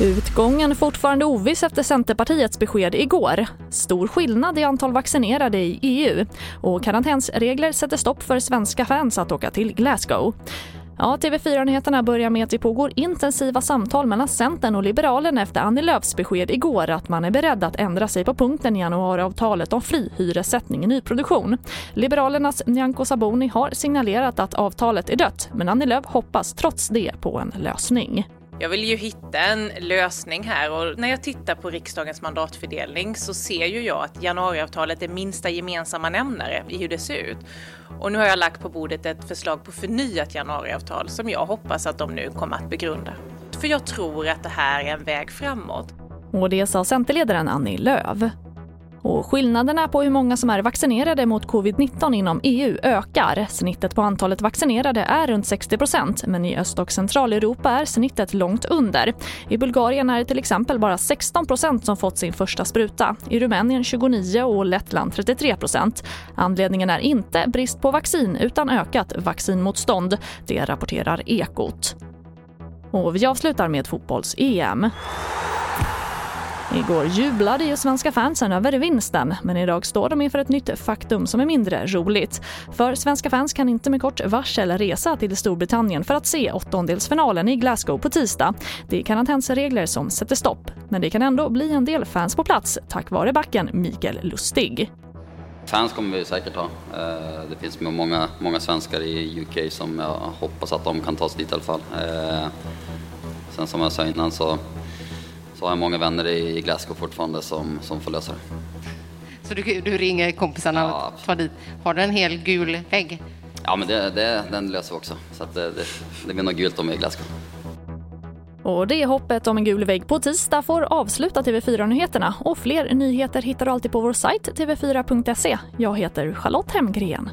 Utgången fortfarande oviss efter Centerpartiets besked igår. Stor skillnad i antal vaccinerade i EU och karantänsregler sätter stopp för svenska fans att åka till Glasgow. Ja, TV4-nyheterna börjar med att det pågår intensiva samtal mellan Centern och Liberalerna efter Annie Lööfs besked igår att man är beredd att ändra sig på punkten i januariavtalet om fri hyressättning i nyproduktion. Liberalernas Nyamko Sabuni har signalerat att avtalet är dött men Annie Lööf hoppas trots det på en lösning. Jag vill ju hitta en lösning här och när jag tittar på riksdagens mandatfördelning så ser ju jag att januariavtalet är minsta gemensamma nämnare i hur det ser ut. Och nu har jag lagt på bordet ett förslag på förnyat januariavtal som jag hoppas att de nu kommer att begrunda. För jag tror att det här är en väg framåt. Och det sa Centerledaren Annie Lööf. Och skillnaderna på hur många som är vaccinerade mot covid-19 inom EU ökar. Snittet på antalet vaccinerade är runt 60% men i Öst och Centraleuropa är snittet långt under. I Bulgarien är det till exempel bara 16% som fått sin första spruta. I Rumänien 29 och Lettland 33% Anledningen är inte brist på vaccin utan ökat vaccinmotstånd. Det rapporterar Ekot. Och vi avslutar med fotbolls-EM. Igår jublade ju svenska fansen över vinsten men idag står de inför ett nytt faktum som är mindre roligt. För svenska fans kan inte med kort varsel resa till Storbritannien för att se åttondelsfinalen i Glasgow på tisdag. Det är karantänsregler som sätter stopp. Men det kan ändå bli en del fans på plats tack vare backen Mikael Lustig. Fans kommer vi säkert ha. Eh, det finns många, många svenskar i UK som jag hoppas att de kan ta sig dit i alla fall. Eh, sen som jag sa innan så så har jag många vänner i Glasgow fortfarande som, som får lösa det. Så du, du ringer kompisarna ja. och tar dit. Har du en hel gul vägg? Ja, men det, det, den löser vi också. Så att det, det, det blir nog gult om i Glasgow. Och det hoppet om en gul vägg på tisdag får avsluta TV4-nyheterna. Och fler nyheter hittar du alltid på vår sajt tv4.se. Jag heter Charlotte Hemgren.